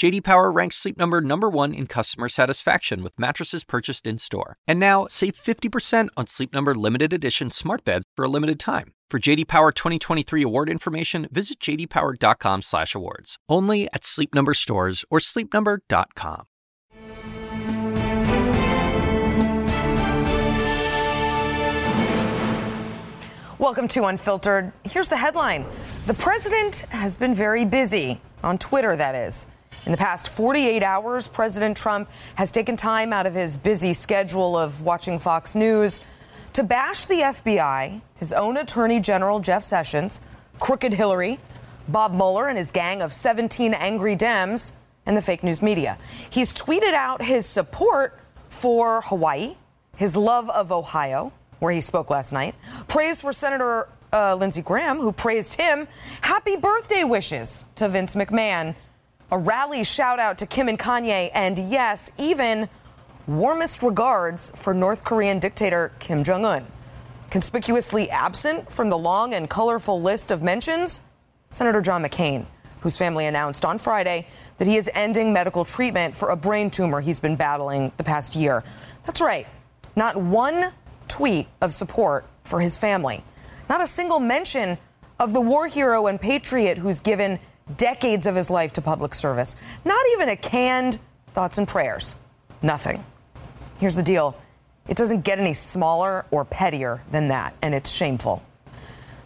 JD Power ranks Sleep Number number 1 in customer satisfaction with mattresses purchased in-store. And now, save 50% on Sleep Number limited edition smart beds for a limited time. For JD Power 2023 award information, visit jdpower.com/awards. Only at Sleep Number stores or sleepnumber.com. Welcome to Unfiltered. Here's the headline. The president has been very busy on Twitter that is. In the past 48 hours, President Trump has taken time out of his busy schedule of watching Fox News to bash the FBI, his own Attorney General Jeff Sessions, Crooked Hillary, Bob Mueller and his gang of 17 angry Dems, and the fake news media. He's tweeted out his support for Hawaii, his love of Ohio, where he spoke last night, praise for Senator uh, Lindsey Graham, who praised him, happy birthday wishes to Vince McMahon, a rally shout out to Kim and Kanye, and yes, even warmest regards for North Korean dictator Kim Jong un. Conspicuously absent from the long and colorful list of mentions, Senator John McCain, whose family announced on Friday that he is ending medical treatment for a brain tumor he's been battling the past year. That's right, not one tweet of support for his family, not a single mention of the war hero and patriot who's given decades of his life to public service, not even a canned thoughts and prayers. Nothing. Here's the deal it doesn't get any smaller or pettier than that, and it's shameful.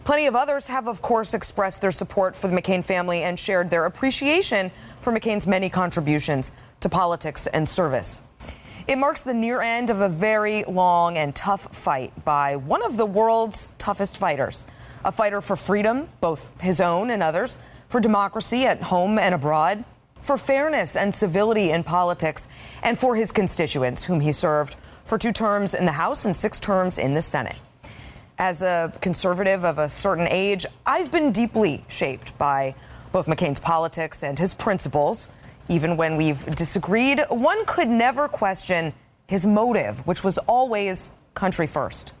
Plenty of others have, of course, expressed their support for the McCain family and shared their appreciation for McCain's many contributions to politics and service. It marks the near end of a very long and tough fight by one of the world's toughest fighters, a fighter for freedom, both his own and others, for democracy at home and abroad, for fairness and civility in politics, and for his constituents, whom he served for two terms in the House and six terms in the Senate. As a conservative of a certain age, I've been deeply shaped by both McCain's politics and his principles. Even when we've disagreed, one could never question his motive, which was always country first.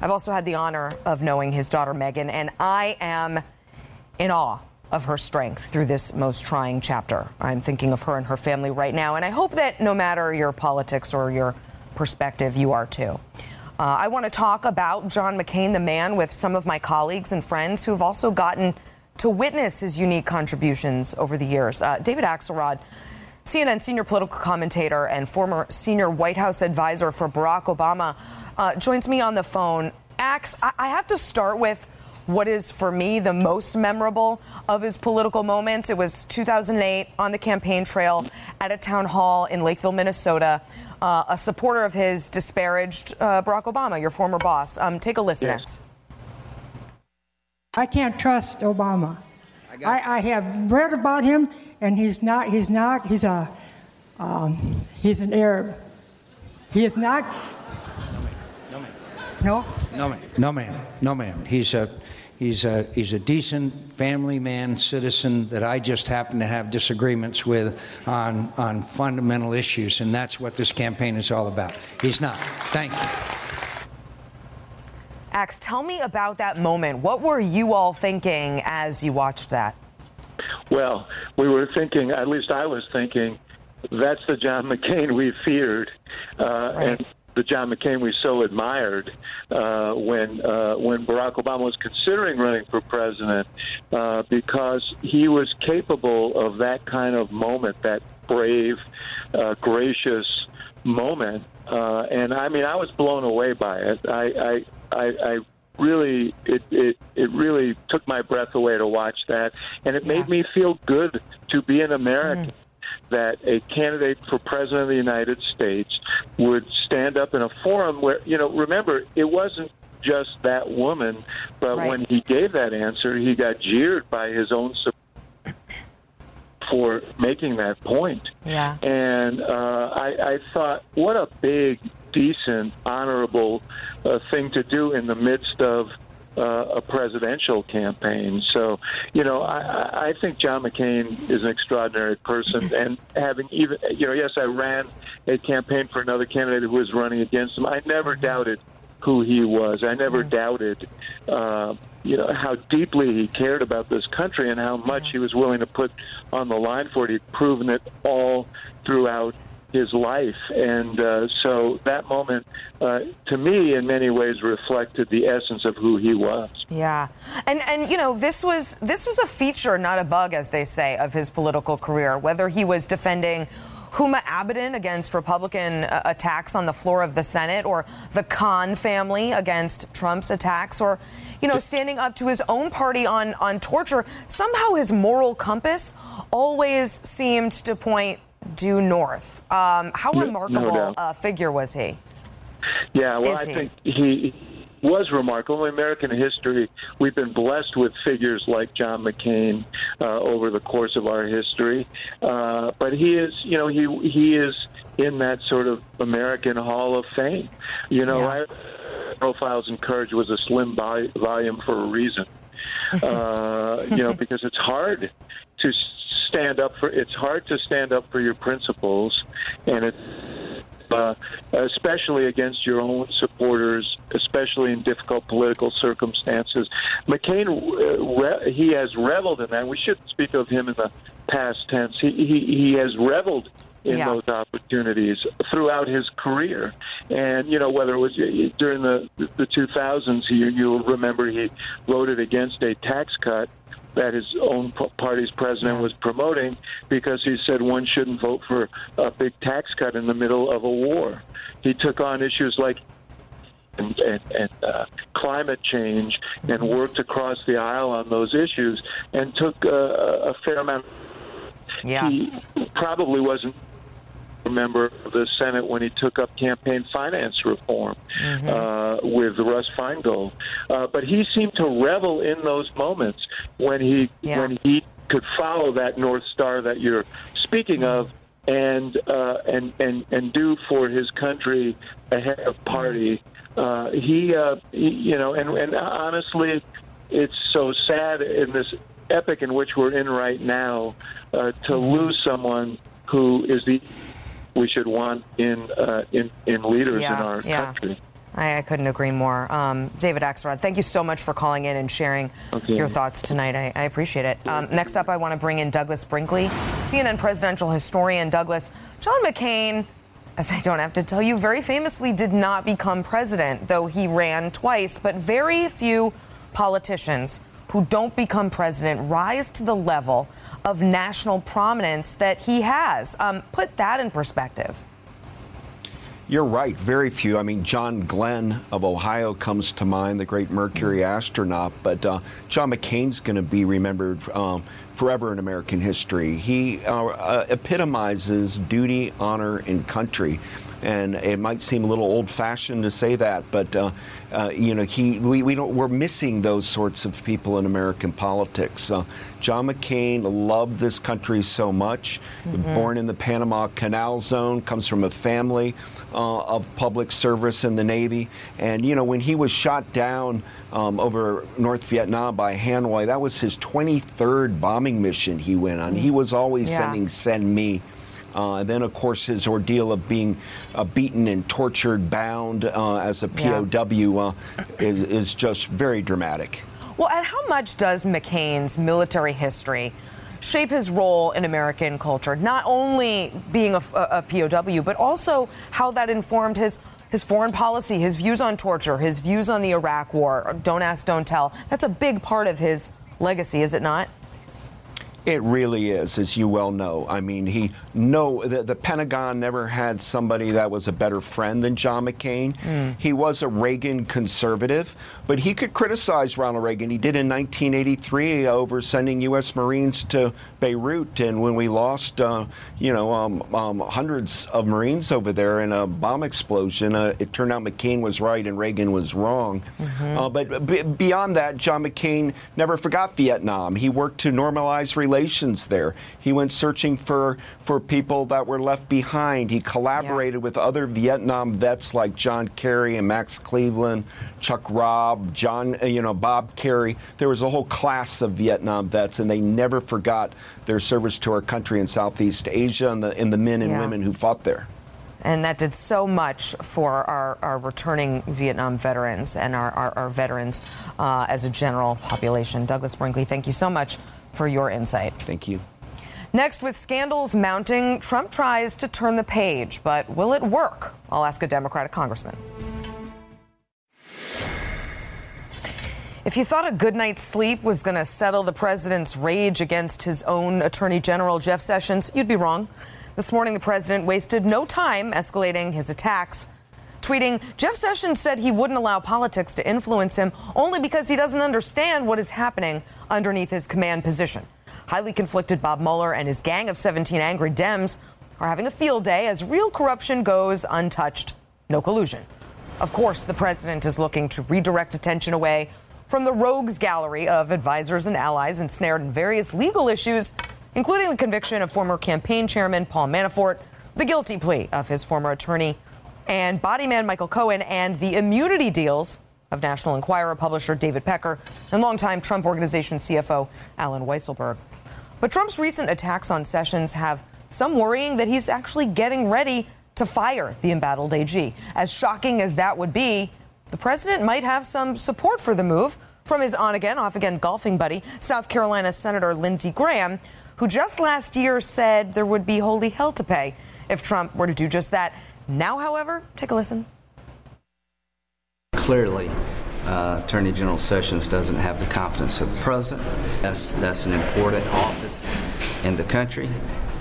I've also had the honor of knowing his daughter Meghan, and I am in awe of her strength through this most trying chapter. I'm thinking of her and her family right now, and I hope that no matter your politics or your perspective, you are too. Uh, I want to talk about John McCain, the man, with some of my colleagues and friends who've also gotten to witness his unique contributions over the years. Uh, David Axelrod, CNN senior political commentator and former senior White House advisor for Barack Obama, uh, joins me on the phone. Ax, I-, I have to start with what is for me the most memorable of his political moments. It was 2008 on the campaign trail at a town hall in Lakeville, Minnesota. Uh, a supporter of his disparaged uh, Barack Obama, your former boss. Um, take a listen, yes. I can't trust Obama. I, I, I, have read about him, and he's not. He's not. He's a. Um, he's an Arab. He is not. No, ma'am. No. No, ma'am. No, ma'am. No, ma'am. He's a He's a, he's a decent family man, citizen that I just happen to have disagreements with on, on fundamental issues, and that's what this campaign is all about. He's not. Thank you. Ax, tell me about that moment. What were you all thinking as you watched that? Well, we were thinking, at least I was thinking, that's the John McCain we feared. Uh, right. And the John McCain we so admired uh, when uh, when Barack Obama was considering running for president, uh, because he was capable of that kind of moment, that brave, uh, gracious moment. Uh, and I mean, I was blown away by it. I I, I, I really it, it it really took my breath away to watch that, and it yeah. made me feel good to be an American. That a candidate for president of the United States would stand up in a forum where, you know, remember, it wasn't just that woman, but right. when he gave that answer, he got jeered by his own for making that point. Yeah. And uh, I, I thought, what a big, decent, honorable uh, thing to do in the midst of uh, a presidential campaign. So, you know, I, I think John McCain is an extraordinary person. And having even, you know, yes, I ran a campaign for another candidate who was running against him. I never doubted who he was. I never doubted, uh, you know, how deeply he cared about this country and how much he was willing to put on the line for it. He'd proven it all throughout his life. And uh, so that moment, uh, to me, in many ways, reflected the essence of who he was. Yeah, and and you know this was this was a feature, not a bug, as they say, of his political career. Whether he was defending. Huma Abedin against Republican uh, attacks on the floor of the Senate, or the Khan family against Trump's attacks, or, you know, standing up to his own party on, on torture. Somehow his moral compass always seemed to point due north. Um, how No- remarkable no figure was he? Yeah, well, Is I he? think he was remarkable. In American history, we've been blessed with figures like John McCain uh, over the course of our history. Uh, but he is, you know, he he is in that sort of American Hall of Fame. You know, Yeah. I, Profiles in Courage was a slim vol- volume for a reason. Uh, you know, because it's hard to stand up for. It's hard to stand up for your principles, and it's uh, especially against your own supporters, especially in difficult political circumstances. McCain, uh, re- he has reveled in that. We shouldn't speak of him in the past tense. He he, he has reveled in Yeah. those opportunities throughout his career. And you know whether it was uh, during the the 2000s, you you'll remember he voted against a tax cut that his own party's president was promoting because he said one shouldn't vote for a big tax cut in the middle of a war. He took on issues like and, and, and uh, climate change and worked across the aisle on those issues and took uh, a fair amount. Yeah. He probably wasn't member of the Senate when he took up campaign finance reform uh, with Russ Feingold. Uh, but he seemed to revel in those moments when he Yeah. when he could follow that north star that you're speaking of and uh, and and and do for his country ahead of party. Uh, he, uh, he, you know, and and honestly, it's so sad in this epic in which we're in right now uh, to lose someone who is the we should want in uh, in in leaders Yeah, in our yeah. country. I, I couldn't agree more. Um, David Axelrod, thank you so much for calling in and sharing Okay. your thoughts tonight. I, I appreciate it. Um, next up, I want to bring in Douglas Brinkley, CNN presidential historian. Douglas, John McCain, as I don't have to tell you, very famously did not become president, though he ran twice, but very few politicians who don't become president rise to the level of national prominence that he has. Um, put that in perspective. You're right, very few. I mean, John Glenn of Ohio comes to mind, the great Mercury astronaut, but uh, John McCain's going to be remembered um, forever in American history. He uh, uh, epitomizes duty, honor, and country. And it might seem a little old-fashioned to say that, but uh, you know, he we, we don't we're missing those sorts of people in American politics. Uh, John McCain loved this country so much. Born in the Panama Canal Zone, comes from a family uh, of public service in the Navy, and you know, when he was shot down um, over North Vietnam by Hanoi, that was his 23rd bombing mission he went on. He was always Yeah. sending "Send me." Uh, and then, of course, his ordeal of being uh, beaten and tortured, bound uh, as a POW, uh, is, is just very dramatic. Well, and how much does McCain's military history shape his role in American culture? Not only being a, a POW, but also how that informed his his foreign policy, his views on torture, his views on the Iraq War. Don't ask, don't tell. That's a big part of his legacy, is it not? It really is, as you well know. I mean, he no the, the Pentagon never had somebody that was a better friend than John McCain. He was a Reagan conservative, but he could criticize Ronald Reagan. He did in 1983 over sending U.S. Marines to Beirut, and when we lost, uh, you know, um, um, hundreds of Marines over there in a bomb explosion, uh, it turned out McCain was right and Reagan was wrong. Uh, but b- beyond that, John McCain never forgot Vietnam. He worked to normalize relations relations there. He went searching for, for people that were left behind. He collaborated yeah. with other Vietnam vets like John Kerry and Max Cleland, Chuck Robb, John, uh, you know, Bob Kerrey. There was a whole class of Vietnam vets, and they never forgot their service to our country in Southeast Asia and the, and the men and yeah. women who fought there. And that did so much for our, our returning Vietnam veterans and our, our, our veterans uh, as a general population. Douglas Brinkley, thank you so much for your insight. Thank you. Next, with scandals mounting, Trump tries to turn the page, but will it work? I'll ask a Democratic congressman. If you thought a good night's sleep was going to settle the president's rage against his own attorney general, Jeff Sessions, you'd be wrong. This morning, the president wasted no time escalating his attacks. Tweeting, Jeff Sessions said he wouldn't allow politics to influence him only because he doesn't understand what is happening underneath his command position. Highly conflicted Bob Mueller and his gang of 17 angry Dems are having a field day as real corruption goes untouched. No collusion. Of course, the president is looking to redirect attention away from the rogues gallery of advisors and allies ensnared in various legal issues including the conviction of former campaign chairman Paul Manafort, the guilty plea of his former attorney and body man Michael Cohen, and the immunity deals of National Enquirer publisher David Pecker and longtime Trump Organization CFO Allen Weisselberg. But Trump's recent attacks on Sessions have some worrying that he's actually getting ready to fire the embattled AG. As shocking as that would be, the president might have some support for the move from his on again, off again golfing buddy, South Carolina Senator Lindsey Graham, who just last year said there would be holy hell to pay if Trump were to do just that. Now, however, take a listen. Clearly, uh, Attorney General Sessions doesn't have the confidence of the president. That's that's an important office in the country,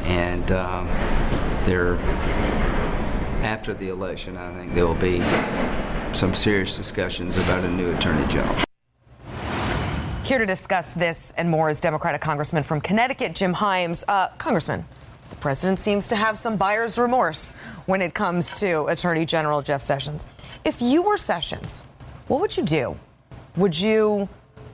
and um, there. After the election, I think there will be some serious discussions about a new Attorney General. Here to discuss this and more is Democratic Congressman from Connecticut, Jim Himes. Uh, Congressman, the president seems to have some buyer's remorse when it comes to Attorney General Jeff Sessions. If you were Sessions, what would you do? Would you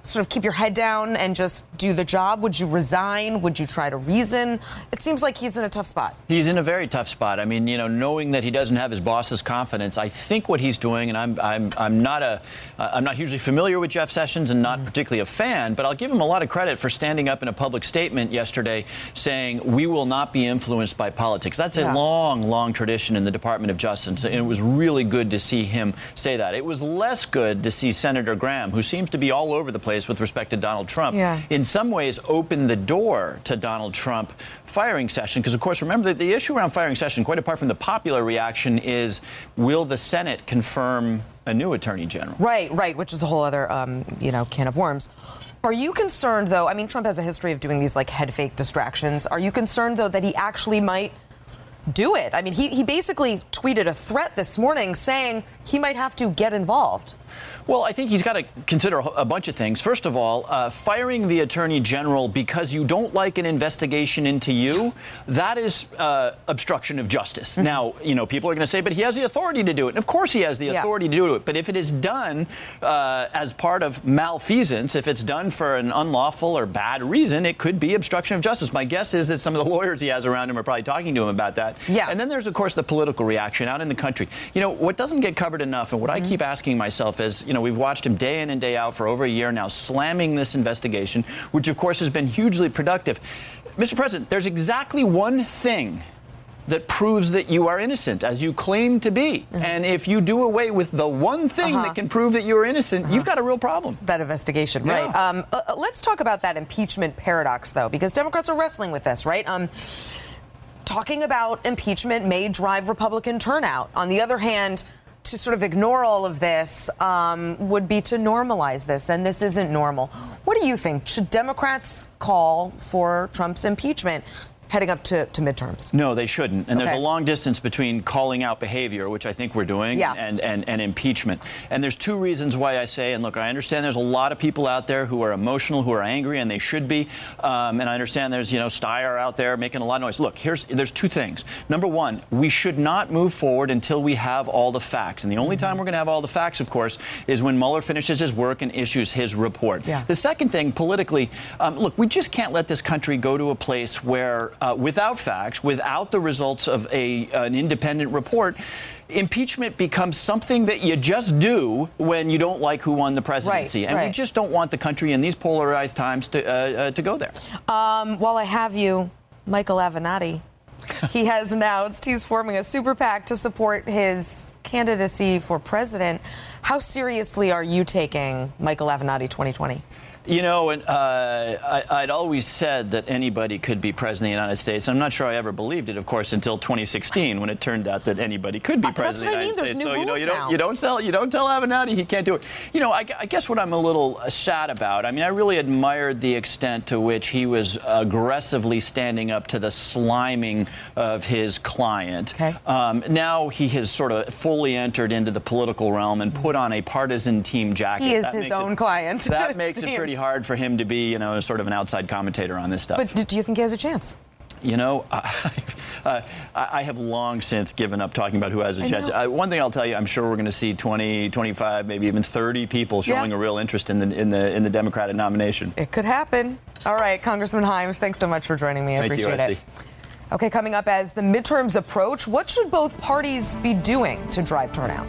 sort of keep your head down and just do the job? Would you resign? Would you try to reason? It seems like he's in a tough spot. He's in a very tough spot. I mean, you know, knowing that he doesn't have his boss's confidence, I think what he's doing, and I'm I'm I'm not a uh, I'm not hugely familiar with Jeff Sessions and not mm. particularly a fan, but I'll give him a lot of credit for standing up in a public statement yesterday saying we will not be influenced by politics. That's a yeah. long, long tradition in the Department of Justice, and it was really good to see him say that. It was less good to see Senator Graham, who seems to be all over the place with respect to Donald Trump, yeah. in some ways open the door to Donald Trump firing Session. Because, of course, remember that the issue around firing Session, quite apart from the popular reaction, is will the Senate confirm a new attorney general? Right, right, which is a whole other, um, you know, can of worms. Are you concerned, though? I mean, Trump has a history of doing these like head fake distractions. Are you concerned, though, that he actually might do it? I mean, he, he basically tweeted a threat this morning saying he might have to get involved. Well, I think he's got to consider a bunch of things. First of all, uh, firing the attorney general because you don't like an investigation into you, that is uh, obstruction of justice. Mm-hmm. Now, you know, people are going to say, but he has the authority to do it. And of course he has the authority yeah. to do it. But if it is done uh, as part of malfeasance, if it's done for an unlawful or bad reason, it could be obstruction of justice. My guess is that some of the lawyers he has around him are probably talking to him about that. Yeah. And then there's, of course, the political reaction out in the country. You know, what doesn't get covered enough, and what mm-hmm. I keep asking myself is, you know, we've watched him day in and day out for over a year now, slamming this investigation, which of course has been hugely productive. Mr. President, there's exactly one thing that proves that you are innocent, as you claim to be. Mm-hmm. And if you do away with the one thing uh-huh. that can prove that you're innocent, uh-huh. you've got a real problem. That investigation, yeah. right? Um, uh, uh, let's talk about that impeachment paradox, though, because Democrats are wrestling with this, right? Um, talking about impeachment may drive Republican turnout. On the other hand, to sort of ignore all of this um, would be to normalize this, and this isn't normal. What do you think? Should Democrats call for Trump's impeachment? Heading up to, to midterms? No, they shouldn't. And Okay. there's a long distance between calling out behavior, which I think we're doing, Yeah. and, and, and impeachment. And there's two reasons why I say, and look, I understand there's a lot of people out there who are emotional, who are angry, and they should be. Um, and I understand there's, you know, Steyer out there making a lot of noise. Look, here's there's two things. Number one, we should not move forward until we have all the facts. And the only time we're going to have all the facts, of course, is when Mueller finishes his work and issues his report. Yeah. The second thing, politically, um, look, we just can't let this country go to a place where, uh, without facts, without the results of a, an independent report, impeachment becomes something that you just do when you don't like who won the presidency. and we just don't want the country in these polarized times to, uh, uh, to go there. Um, while I have you, Michael Avenatti, he has announced he's forming a super PAC to support his candidacy for president. How seriously are you taking Michael Avenatti 2020? You know, and, uh, I, I'd always said that anybody could be president of the United States. I'm not sure I ever believed it, of course, until 2016 when it turned out that anybody could be president of the. United States. so you know, you don't now. you don't tell you don't tell Avenatti he can't do it. You know, I, I guess what I'm a little uh, sad about. I mean, I really admired the extent to which he was aggressively standing up to the sliming of his client. Okay. Um, now he has sort of fully entered into the political realm and put on a partisan team jacket. He is That his makes it- own client, That makes it pretty. Hard for him to be, you know, sort of an outside commentator on this stuff. But do- you think he has a chance? You know, I, uh, I I have long since given up talking about who has a chance. know. Uh, one thing I'll tell you, I'm sure we're going to see 20, 25, maybe even 30 people showing Yeah. a real interest in the in the in the Democratic nomination. It could happen. All right, Congressman Himes, thanks so much for joining me. I Thank you, appreciate it. Okay, coming up as the midterms approach, what should both parties be doing to drive turnout?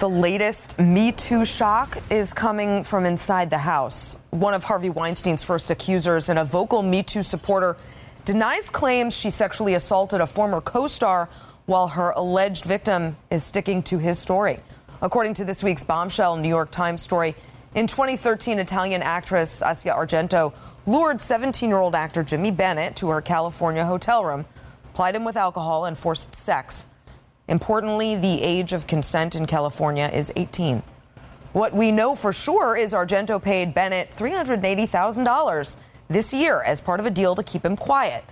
The latest Me Too shock is coming from inside the House. One of Harvey Weinstein's first accusers and a vocal Me Too supporter denies claims she sexually assaulted a former co star while her alleged victim is sticking to his story. According to this week's bombshell New York Times story, in 2013, Italian actress Asia Argento lured 17 year old actor Jimmy Bennett to her California hotel room, plied him with alcohol, and forced sex. Importantly, the age of consent in California is 18. What we know for sure is Argento paid Bennett $380,000 this year as part of a deal to keep him quiet.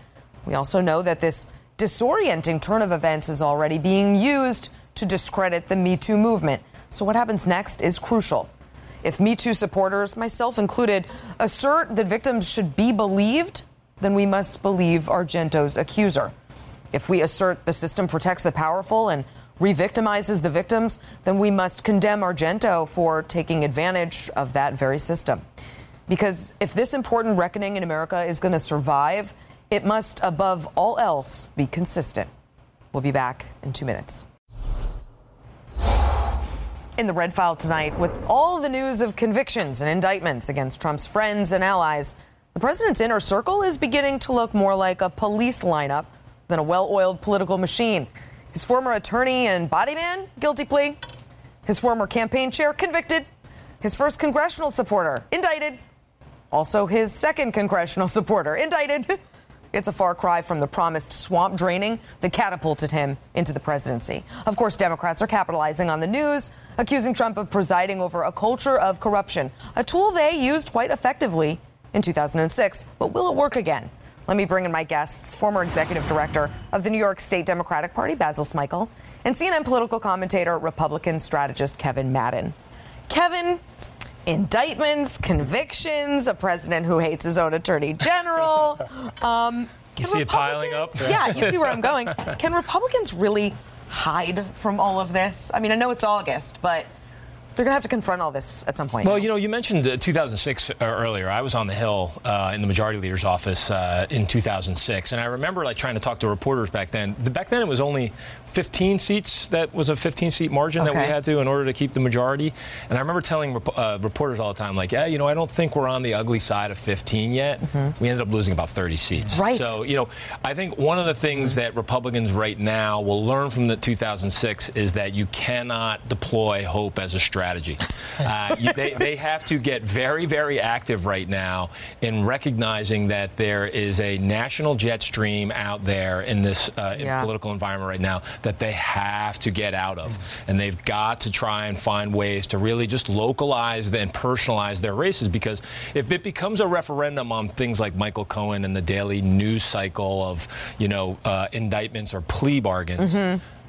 We also know that this disorienting turn of events is already being used to discredit the Me Too movement. So, what happens next is crucial. If Me Too supporters, myself included, assert that victims should be believed, then we must believe Argento's accuser. If we assert the system protects the powerful and re victimizes the victims, then we must condemn Argento for taking advantage of that very system. Because if this important reckoning in America is going to survive, it must, above all else, be consistent. We'll be back in two minutes. In the Red File tonight, with all the news of convictions and indictments against Trump's friends and allies, the president's inner circle is beginning to look more like a police lineup than a well oiled political machine. His former attorney and body man, guilty plea. His former campaign chair, convicted. His first congressional supporter, indicted. Also, his second congressional supporter, indicted. It's a far cry from the promised swamp draining that catapulted him into the presidency. Of course, Democrats are capitalizing on the news, accusing Trump of presiding over a culture of corruption, a tool they used quite effectively in 2006. But will it work again? Let me bring in my guests, former executive director of the New York State Democratic Party, Basil Smikle, and CNN political commentator, Republican strategist Kevin Madden. Kevin, indictments, convictions, a president who hates his own attorney general. Um, You see it piling up? yeah, you see where I'm going. Can Republicans really hide from all of this? I mean, I know it's August, but they're going to have to confront all this at some point. Well, you know, you mentioned uh, 2006 uh, earlier. I was on the Hill uh, in the Majority Leader's office uh, in 2006, and I remember like trying to talk to reporters back then. The, back then, it was only 15 seats. That was a 15 seat margin that we had to in order to keep the majority. And I remember telling rep- uh, reporters all the time, like, yeah, you know, I don't think we're on the ugly side of 15 yet. We ended up losing about 30 seats. Mm-hmm. Right. So you know, I think one of the things that Republicans right now will learn from the 2006 is that you cannot deploy hope as a strategy. Uh, you, they, they have to get very, very active right now in recognizing that there is a national jet stream out there in this uh, Yeah. political environment right now that they have to get out of. And they've got to try and find ways to really just localize and personalize their races because if it becomes a referendum on things like Michael Cohen and the daily news cycle of, you know, uh, indictments or plea bargains,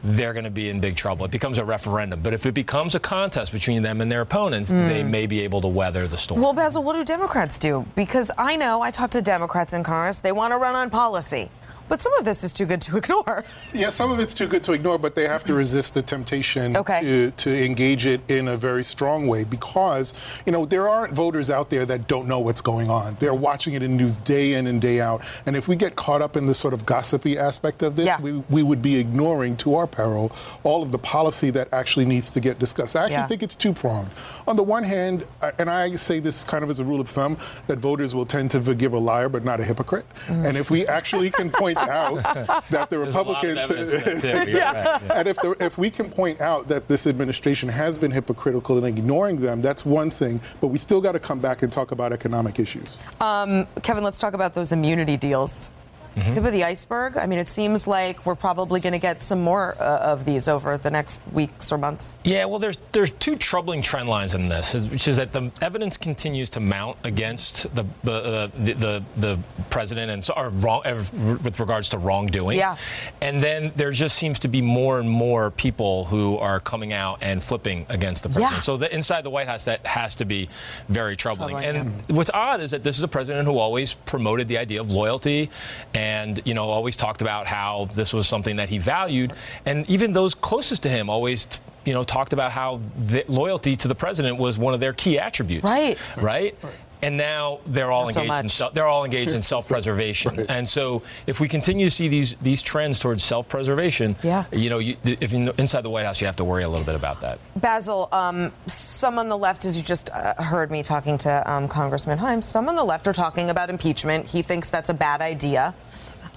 they're going to be in big trouble. It becomes a referendum. But if it becomes a contest between them and their opponents, they may be able to weather the storm. Well, Basil, what do Democrats do? Because I know I talk to Democrats in Congress. They want to run on policy. But some of this is too good to ignore. Yeah, some of it's too good to ignore, but they have to resist the temptation Okay. to, to engage it in a very strong way because, you know, there aren't voters out there that don't know what's going on. They're watching it in news day in and day out. And if we get caught up in this sort of gossipy aspect of this, Yeah. we, we would be ignoring to our peril all of the policy that actually needs to get discussed. I actually Yeah. think it's two pronged. On the one hand, uh, and I say this kind of as a rule of thumb, that voters will tend to forgive a liar but not a hypocrite. And if we actually can point out that the There's a lot of Republicans. that, too. You're right, yeah. And if, the, if we can point out that this administration has been hypocritical in ignoring them, that's one thing. But we still got to come back and talk about economic issues. Um, Kevin, let's talk about those immunity deals. Mm-hmm. Tip of the iceberg. I mean, it seems like we're probably going to get some more uh, of these over the next weeks or months. Yeah, well, there's there's two troubling trend lines in this, which is that the evidence continues to mount against the the uh, the, the, the president and so, or wrong uh, with regards to wrongdoing. Yeah. and then there just seems to be more and more people who are coming out and flipping against the president. Yeah. So the, inside the White House, that has to be very troubling. Troubling, and what's odd is that this is a president who always promoted the idea of loyalty and you know always talked about how this was something that he valued. And even those closest to him always you know talked about how loyalty to the president was one of their key attributes. Right. right and now they're all Not so engaged in much. self, they're all engaged in self-preservation and so if we continue to see these these trends towards self-preservation Yeah. you know you, if you inside the white house you have to worry a little bit about that Basil, um, some on the left, as you just uh, heard me talking to um, Congressman Himes, some on the left are talking about impeachment. He thinks that's a bad idea.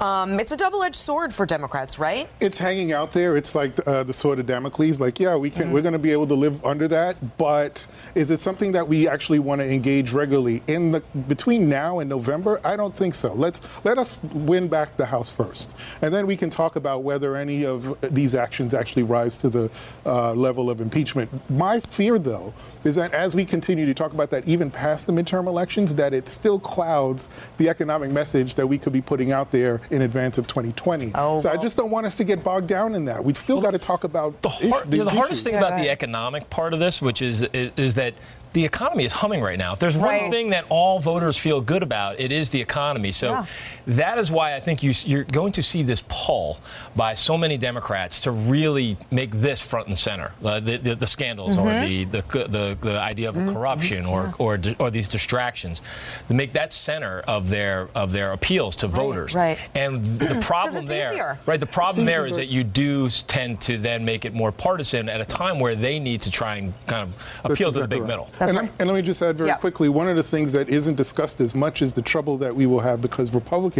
Um, it's a double-edged sword for Democrats, right? It's hanging out there. It's like uh, the sword of Damocles. Like, yeah, we can. We're going to be able to live under that. But is it something that we actually want to engage regularly in the between now and November? I don't think so. Let's let us win back the House first, and then we can talk about whether any of these actions actually rise to the uh, level of impeachment. My fear, though, is that as we continue to talk about that, even past the midterm elections, that it still clouds the economic message that we could be putting out there in advance of 2020. Oh, so I just don't want us to get bogged down in that. We still got to talk about the, ish- hard, these the hardest thing Yeah, about go the economic part of this, which is is, is that the economy is humming right now. If there's one Right. thing that all voters feel good about, it is the economy. So Yeah. That is why I think you, you're going to see this pull by so many Democrats to really make this front and center. Uh, the, the, the scandals or the, the, the, the idea of corruption or, or, or these distractions, to make that center of their, of their appeals to voters. right. And the problem it's there, easier. right? The problem there is easier. that you do tend to then make it more partisan at a time where they need to try and kind of That's appeal to the big right. middle. That's and, right. and let me just add very Yeah. quickly one of the things that isn't discussed as much is the trouble that we will have because Republicans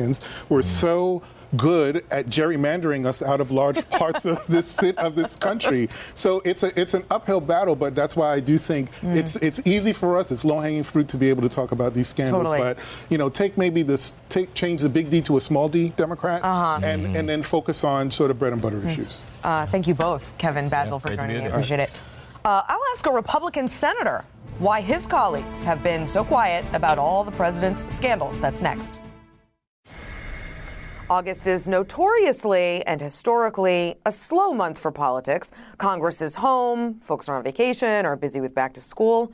were so good at gerrymandering us out of large parts of this sit of this country. So it's a it's an uphill battle, but that's why I do think Mm. it's it's easy for us. It's low hanging fruit to be able to talk about these scandals. Totally. But you know, take maybe this take change the big D to a small D Democrat, Uh-huh. and and then focus on sort of bread and butter issues. Uh, thank you both, Kevin, Basil, for joining me. I here. appreciate it. Uh, I'll ask a Republican senator why his colleagues have been so quiet about all the president's scandals. That's next. August is notoriously and historically a slow month for politics. Congress is home, folks are on vacation or busy with back to school.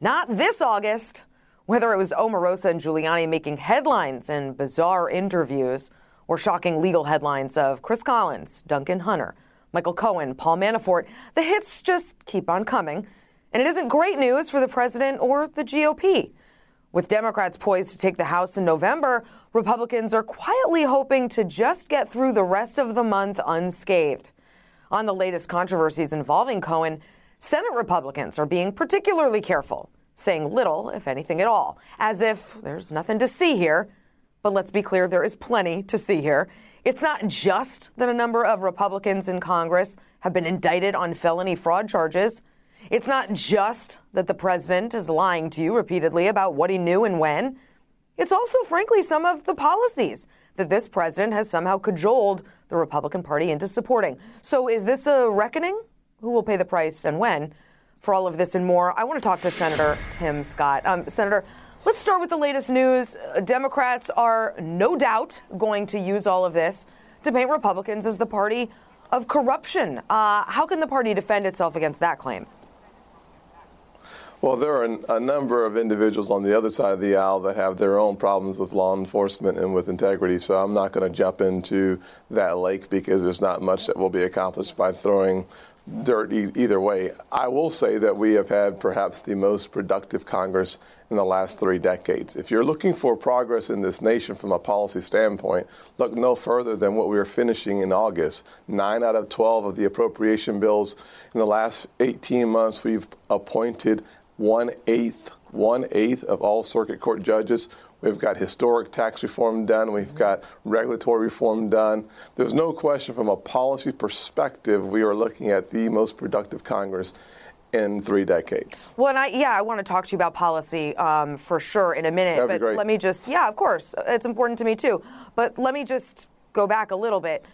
Not this August. Whether it was Omarosa and Giuliani making headlines in bizarre interviews or shocking legal headlines of Chris Collins, Duncan Hunter, Michael Cohen, Paul Manafort, the hits just keep on coming. And it isn't great news for the president or the GOP. With Democrats poised to take the House in November, Republicans are quietly hoping to just get through the rest of the month unscathed. On the latest controversies involving Cohen, Senate Republicans are being particularly careful, saying little, if anything at all, as if there's nothing to see here. But let's be clear, there is plenty to see here. It's not just that a number of Republicans in Congress have been indicted on felony fraud charges. It's not just that the president is lying to you repeatedly about what he knew and when. It's also, frankly, some of the policies that this president has somehow cajoled the Republican Party into supporting. So, is this a reckoning? Who will pay the price and when? For all of this and more, I want to talk to Senator Tim Scott. Um, Senator, let's start with the latest news. Democrats are no doubt going to use all of this to paint Republicans as the party of corruption. Uh, how can the party defend itself against that claim? Well, there are a number of individuals on the other side of the aisle that have their own problems with law enforcement and with integrity, so I'm not going to jump into that lake because there's not much that will be accomplished by throwing dirt e- either way. I will say that we have had perhaps the most productive Congress in the last three decades. If you're looking for progress in this nation from a policy standpoint, look no further than what we are finishing in August. Nine out of 12 of the appropriation bills in the last 18 months, we've appointed one eighth, one eighth of all circuit court judges. We've got historic tax reform done. We've got regulatory reform done. There's no question from a policy perspective, we are looking at the most productive Congress in three decades. Well, and I, yeah, I want to talk to you about policy um, for sure in a minute. That'd but let me just, yeah, of course, it's important to me too. But let me just go back a little bit.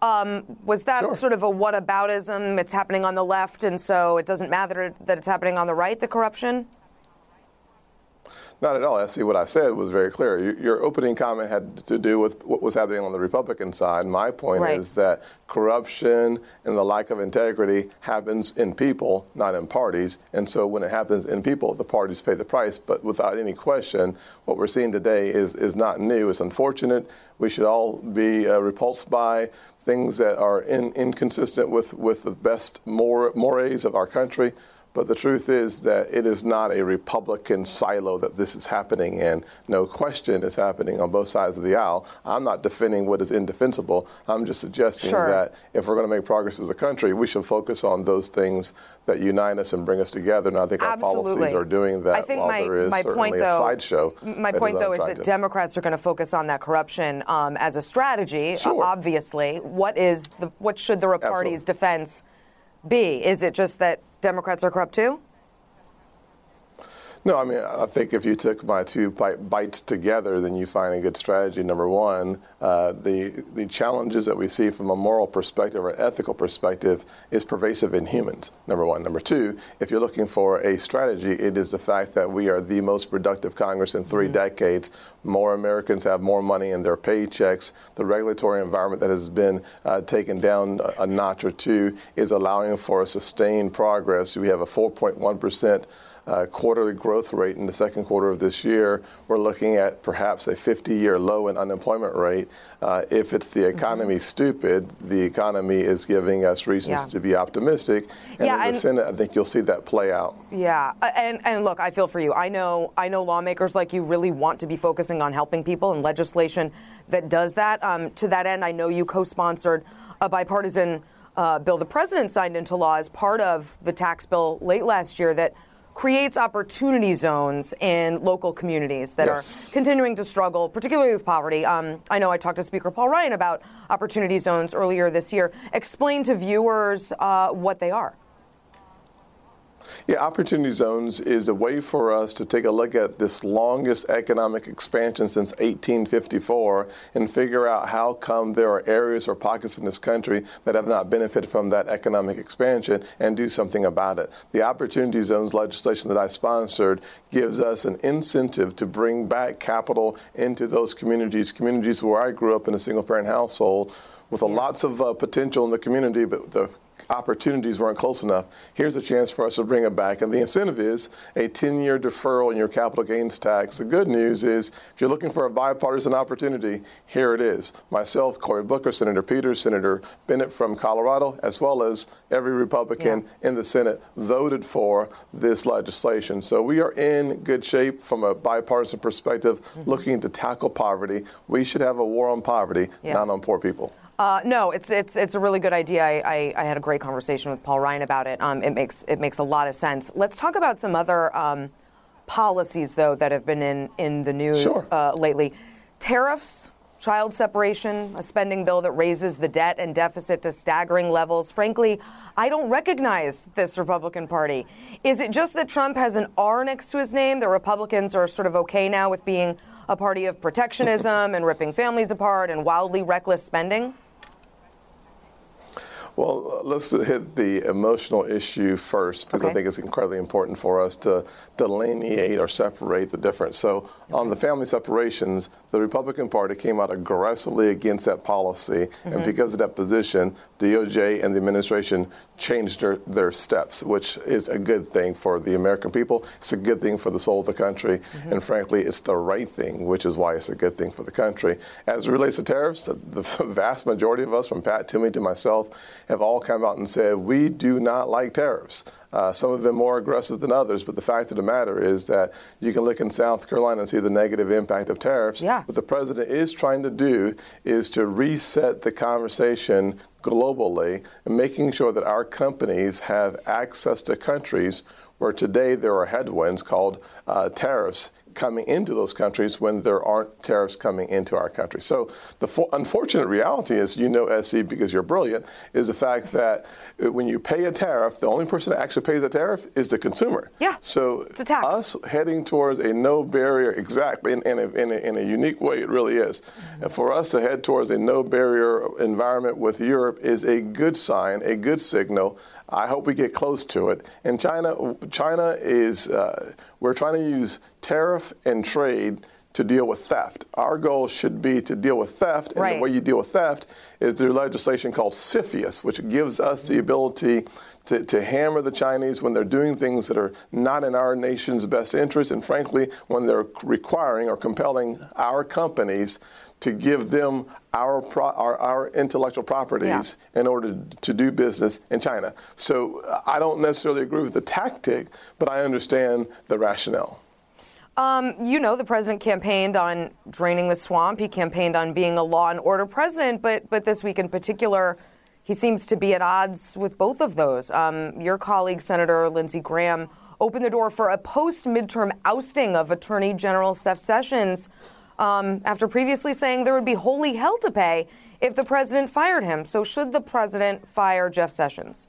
Um, was that Sure. sort of a whataboutism? It's happening on the left, and so it doesn't matter that it's happening on the right, the corruption? Not at all. I see what I said was very clear. Your, opening comment had to do with what was happening on the Republican side. My point Right. is that corruption and the lack of integrity happens in people, not in parties. And so when it happens in people, the parties pay the price. But without any question, what we're seeing today is, is not new. It's unfortunate. We should all be uh, repulsed by things that are in, inconsistent with, with the best mor- mores of our country. But the truth is that it is not a Republican silo that this is happening in. No question it's happening on both sides of the aisle. I'm not defending what is indefensible. I'm just suggesting Sure. that if we're going to make progress as a country, we should focus on those things that unite us and bring us together. And I think our Absolutely. policies are doing that I think while my, there is my certainly point, a though, sideshow. My point, though, is that unattractive. Democrats are going to focus on that corruption um, as a strategy. Sure. uh, obviously, what is the what should the party's Absolutely. defense be? Is it just that Democrats are corrupt too? No, I mean, I think if you took my two bi- bites together, then you find a good strategy. Number one, uh, the the challenges that we see from a moral perspective or ethical perspective is pervasive in humans. Number one. Number two, if you're looking for a strategy, it is the fact that we are the most productive Congress in 3 decades. More Americans have more money in their paychecks. The regulatory environment that has been uh, taken down a, a notch or two is allowing for a sustained progress. We have a 4.1 percent quarterly growth rate in the second quarter of this year. We're looking at perhaps a 50 year low in unemployment rate. Uh, if it's the economy stupid, the economy is giving us reasons Yeah. to be optimistic. And Yeah, in the and- Senate, I think you'll see that play out. Yeah, uh, and and look, I feel for you. I know I know lawmakers like you really want to be focusing on helping people and legislation that does that. Um, to that end, I know you co-sponsored a bipartisan uh, bill the president signed into law as part of the tax bill late last year that creates opportunity zones in local communities that Yes. are continuing to struggle, particularly with poverty. Um, I know I talked to Speaker Paul Ryan about opportunity zones earlier this year. Explain to viewers uh, what they are. Yeah, Opportunity Zones is a way for us to take a look at this longest economic expansion since 1854 and figure out how come there are areas or pockets in this country that have not benefited from that economic expansion and do something about it. The Opportunity Zones legislation that I sponsored gives us an incentive to bring back capital into those communities, communities where I grew up in a single parent household with a lots of uh, potential in the community, but the opportunities weren't close enough. Here's a chance for us to bring it back. And the incentive is a 10 year deferral in your capital gains tax. The good news is if you're looking for a bipartisan opportunity, here it is. Myself, Cory Booker, Senator Peters, Senator Bennet from Colorado, as well as every Republican in the Senate voted for this legislation. So we are in good shape from a bipartisan perspective mm-hmm. looking to tackle poverty. We should have a war on poverty, Yeah. not on poor people. Uh, no, it's it's it's a really good idea. I, I, I had a great conversation with Paul Ryan about it. Um, it makes it makes a lot of sense. Let's talk about some other um, policies though that have been in in the news Sure. uh, lately. Tariffs child separation, a spending bill that raises the debt and deficit to staggering levels. Frankly, I don't recognize this Republican Party. Is it just that Trump has an R next to his name? The Republicans are sort of okay now with being a party of protectionism and ripping families apart and wildly reckless spending? Well, let's hit the emotional issue first because okay. I think it's incredibly important for us to delineate or separate the difference. So, on the family separations, the Republican Party came out aggressively against that policy, mm-hmm. and because of that position, DOJ and the administration changed their, their steps, which is a good thing for the American people. It's a good thing for the soul of the country, mm-hmm. and frankly, it's the right thing, which is why it's a good thing for the country. As it relates to tariffs, the vast majority of us, from Pat Toomey to myself, have all come out and said we do not like tariffs. Uh, some have been more aggressive than others, but the fact of the matter is that you can look in South Carolina and see the negative impact of tariffs. Yeah. What the president is trying to do is to reset the conversation globally and making sure that our companies have access to countries where today there are headwinds called uh, tariffs coming into those countries when there aren't tariffs coming into our country. So the fo- unfortunate reality is, you know, SE because you're brilliant, is the fact that uh, when you pay a tariff, the only person that actually pays a tariff is the consumer. Yeah. So it's a tax. us heading towards a no barrier, exactly, in, in, a, in, a, in a unique way, it really is. Mm-hmm. And for us to head towards a no barrier environment with Europe is a good sign, a good signal. I hope we get close to it. And China, China is, uh, we're trying to use tariff and trade to deal with theft. Our goal should be to deal with theft, and right. the way you deal with theft is through legislation called CFIUS, which gives us the ability to, to hammer the Chinese when they're doing things that are not in our nation's best interest, and frankly, when they're requiring or compelling our companies to give them our, pro, our, our, intellectual properties yeah. in order to do business in China. So I don't necessarily agree with the tactic, but I understand the rationale. Um, you know, the president campaigned on draining the swamp. He campaigned on being a law and order president, but but this week in particular, he seems to be at odds with both of those. Um, your colleague, Senator Lindsey Graham, opened the door for a post midterm ousting of Attorney General Jeff Sessions um, after previously saying there would be holy hell to pay if the president fired him. So, should the president fire Jeff Sessions?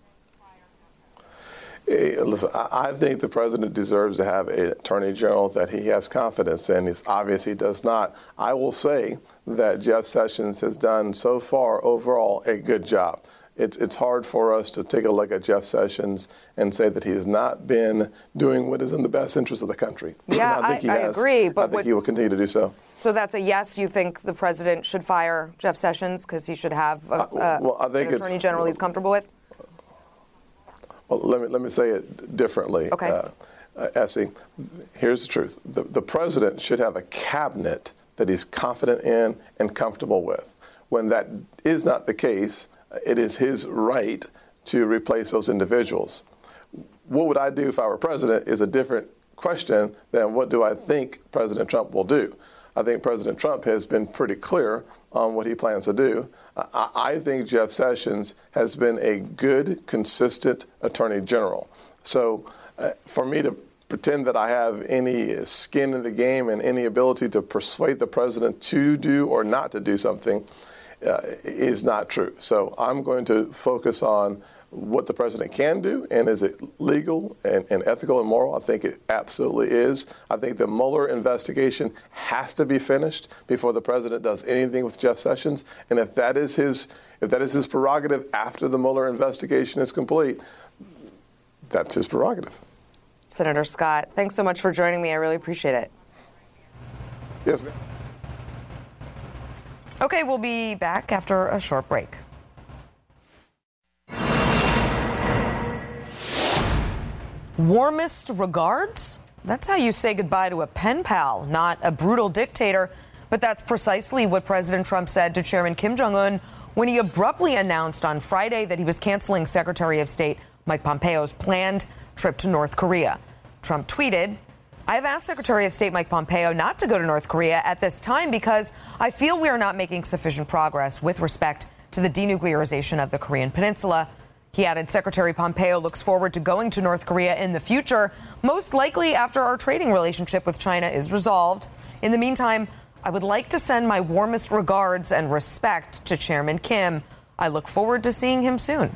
Hey, listen, I think the president deserves to have an attorney general that he has confidence in. It's obvious he does not. I will say that Jeff Sessions has done so far overall a good job. It's, it's hard for us to take a look at Jeff Sessions and say that he has not been doing what is in the best interest of the country. Yeah, I, I, I agree. But I think what, he will continue to do so. So that's a yes. You think the president should fire Jeff Sessions because he should have a, uh, well, an attorney general he's comfortable with? Well, let me let me say it differently. Okay. Uh, uh, Essie, here's the truth: the, the president should have a cabinet that he's confident in and comfortable with. When that is not the case, it is his right to replace those individuals. What would I do if I were president is a different question than what do I think President Trump will do. I think President Trump has been pretty clear on what he plans to do. I, think Jeff Sessions has been a good, consistent attorney general. So uh, for me to pretend that I have any skin in the game and any ability to persuade the president to do or not to do something uh, is not true. So I'm going to focus on what the president can do, and is it legal and, and, ethical and moral? I think it absolutely is. I think the Mueller investigation has to be finished before the president does anything with Jeff Sessions. And if that is his, if that is his prerogative after the Mueller investigation is complete, that's his prerogative. Senator Scott, thanks so much for joining me. I really appreciate it. Yes, ma'am. Okay, we'll be back after a short break. Warmest regards? That's how you say goodbye to a pen pal, not a brutal dictator. But that's precisely what President Trump said to Chairman Kim Jong un when he abruptly announced on Friday that he was canceling Secretary of State Mike Pompeo's planned trip to North Korea. Trump tweeted, I have asked Secretary of State Mike Pompeo not to go to North Korea at this time because I feel we are not making sufficient progress with respect to the denuclearization of the Korean Peninsula. He added Secretary Pompeo looks forward to going to North Korea in the future, most likely after our trading relationship with China is resolved. In the meantime, I would like to send my warmest regards and respect to Chairman Kim. I look forward to seeing him soon.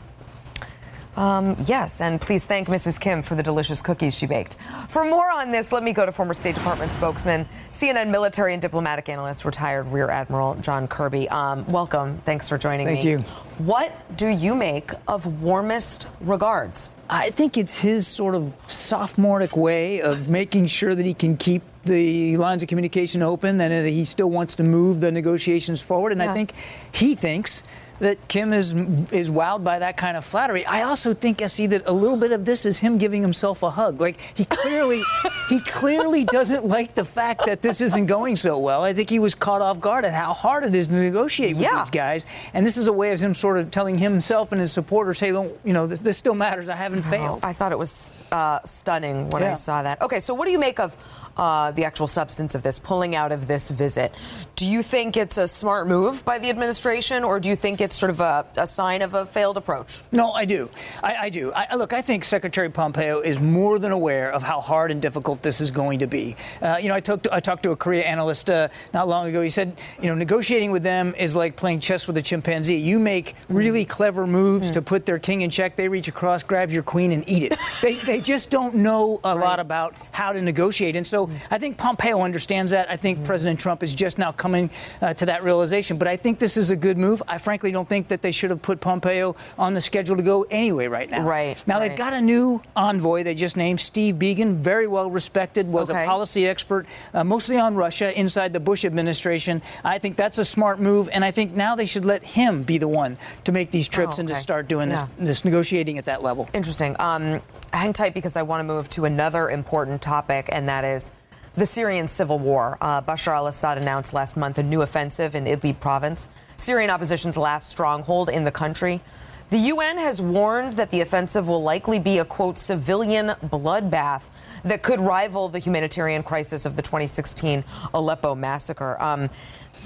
Um, yes, and please thank Mrs. Kim for the delicious cookies she baked. For more on this, let me go to former State Department spokesman, CNN military and diplomatic analyst, retired Rear Admiral John Kirby. Um, welcome. Thanks for joining thank me. Thank you. What do you make of warmest regards? I think it's his sort of sophomoric way of making sure that he can keep the lines of communication open and that he still wants to move the negotiations forward. And yeah. I think he thinks that Kim is is wowed by that kind of flattery. I also think I see that a little bit of this is him giving himself a hug. Like he clearly he clearly doesn't like the fact that this isn't going so well. I think he was caught off guard at how hard it is to negotiate with yeah. these guys. And this is a way of him sort of telling himself and his supporters, "Hey, don't you know this, this still matters. I haven't failed." I thought it was uh, stunning when yeah. I saw that. Okay, so what do you make of uh, the actual substance of this, pulling out of this visit. Do you think it's a smart move by the administration, or do you think it's sort of a, a sign of a failed approach? No, I do. I, I do. I, look, I think Secretary Pompeo is more than aware of how hard and difficult this is going to be. Uh, you know, I talked to, I talked to a Korea analyst uh, not long ago. He said, you know, negotiating with them is like playing chess with a chimpanzee. You make really mm. clever moves mm. to put their king in check. They reach across, grab your queen, and eat it. they, they just don't know a right. lot about how to negotiate. And so I think Pompeo understands that. I think mm-hmm. President Trump is just now coming uh, to that realization. But I think this is a good move. I frankly don't think that they should have put Pompeo on the schedule to go anyway right now. Right. Now right. they've got a new envoy they just named, Steve Biegun, very well respected, was okay. a policy expert, uh, mostly on Russia inside the Bush administration. I think that's a smart move, and I think now they should let him be the one to make these trips oh, okay. and to start doing yeah. this, this negotiating at that level. Interesting. Um, hang tight because I want to move to another important topic, and that is the Syrian civil war. Uh, Bashar al Assad announced last month a new offensive in Idlib province, Syrian opposition's last stronghold in the country. The UN has warned that the offensive will likely be a quote civilian bloodbath that could rival the humanitarian crisis of the 2016 Aleppo massacre. Um,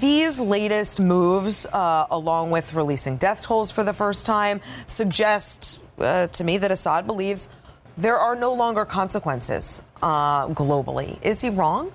these latest moves, uh, along with releasing death tolls for the first time, suggest uh, to me that Assad believes there are no longer consequences uh, globally. Is he wrong?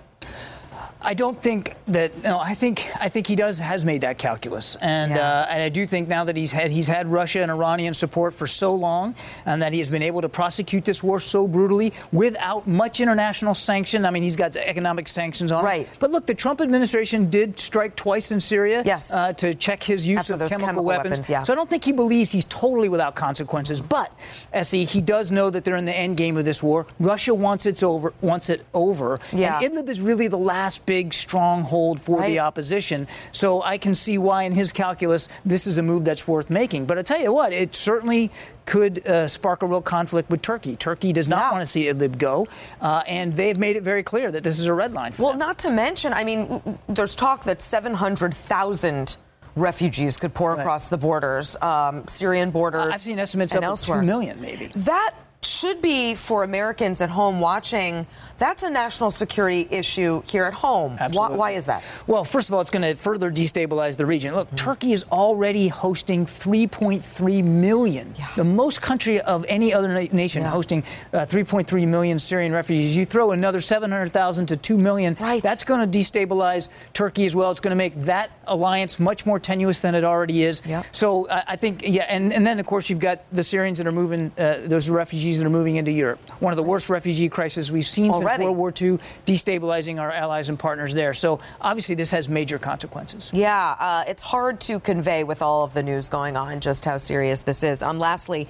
I don't think that. No, I think I think he does has made that calculus, and yeah. uh, and I do think now that he's had he's had Russia and Iranian support for so long, and that he has been able to prosecute this war so brutally without much international sanction. I mean, he's got economic sanctions on right. But look, the Trump administration did strike twice in Syria, yes. uh, to check his use After of chemical, chemical, weapons. weapons. yeah. So I don't think he believes he's totally without consequences. But Essie, he does know that they're in the end game of this war. Russia wants it over. Wants it over. Yeah. And Idlib is really the last big stronghold for right. the opposition. So I can see why, in his calculus, this is a move that's worth making. But I tell you what, it certainly could uh, spark a real conflict with Turkey. Turkey does not yeah. want to see Idlib go, uh, and they've made it very clear that this is a red line. well, them. Well, not to mention, I mean, there's talk that 700,000 refugees could pour right. across the borders, um, Syrian borders. I've seen estimates up elsewhere. to two million, maybe. That should be for Americans at home watching. That's a national security issue here at home. Why, why, is that? Well, first of all, it's going to further destabilize the region. Look, mm-hmm. Turkey is already hosting 3.3 million, yeah. the most country of any other na- nation yeah. hosting uh, 3.3 million Syrian refugees. You throw another 700,000 to 2 million, right. that's going to destabilize Turkey as well. It's going to make that alliance much more tenuous than it already is. Yep. So uh, I think, yeah, and, and then, of course, you've got the Syrians that are moving, uh, those refugees that are moving into Europe. One of the worst refugee crises we've seen Already. since World War II, destabilizing our allies and partners there. So obviously, this has major consequences. Yeah, uh, it's hard to convey with all of the news going on just how serious this is. Um, lastly,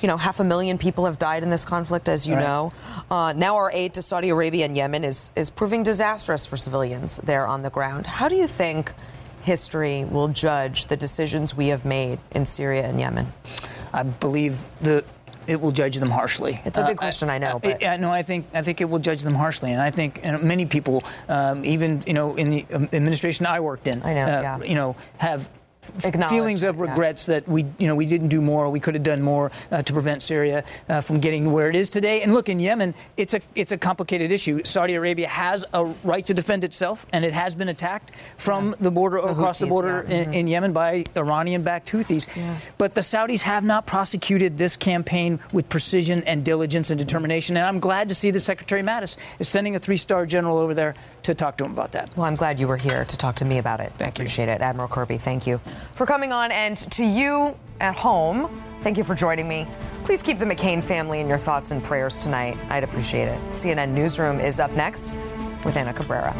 you know, half a million people have died in this conflict, as you right. know. Uh, now, our aid to Saudi Arabia and Yemen is is proving disastrous for civilians there on the ground. How do you think? History will judge the decisions we have made in Syria and Yemen. I believe the it will judge them harshly. It's a big uh, question, I know. But. no, I think I think it will judge them harshly, and I think many people, um, even you know, in the um, administration I worked in, I know, uh, yeah. you know, have feelings of regrets yeah. that we, you know, we didn't do more. We could have done more uh, to prevent Syria uh, from getting where it is today. And look, in Yemen, it's a it's a complicated issue. Saudi Arabia has a right to defend itself, and it has been attacked from yeah. the border the across Houthis, the border yeah. in, mm-hmm. in, Yemen by Iranian-backed Houthis. But the Saudis have not prosecuted this campaign with precision and diligence and determination. And I'm glad to see that Secretary Mattis is sending a three-star general over there to talk to him about that. Well, I'm glad you were here to talk to me about it. Thank I appreciate it. Admiral Kirby, thank you for coming on. And to you at home, thank you for joining me. Please keep the McCain family in your thoughts and prayers tonight. I'd appreciate it. CNN Newsroom is up next with Ana Cabrera.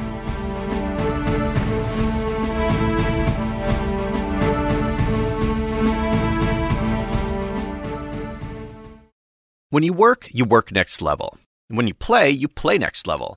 When you work, you work next level. And when you play, you play next level.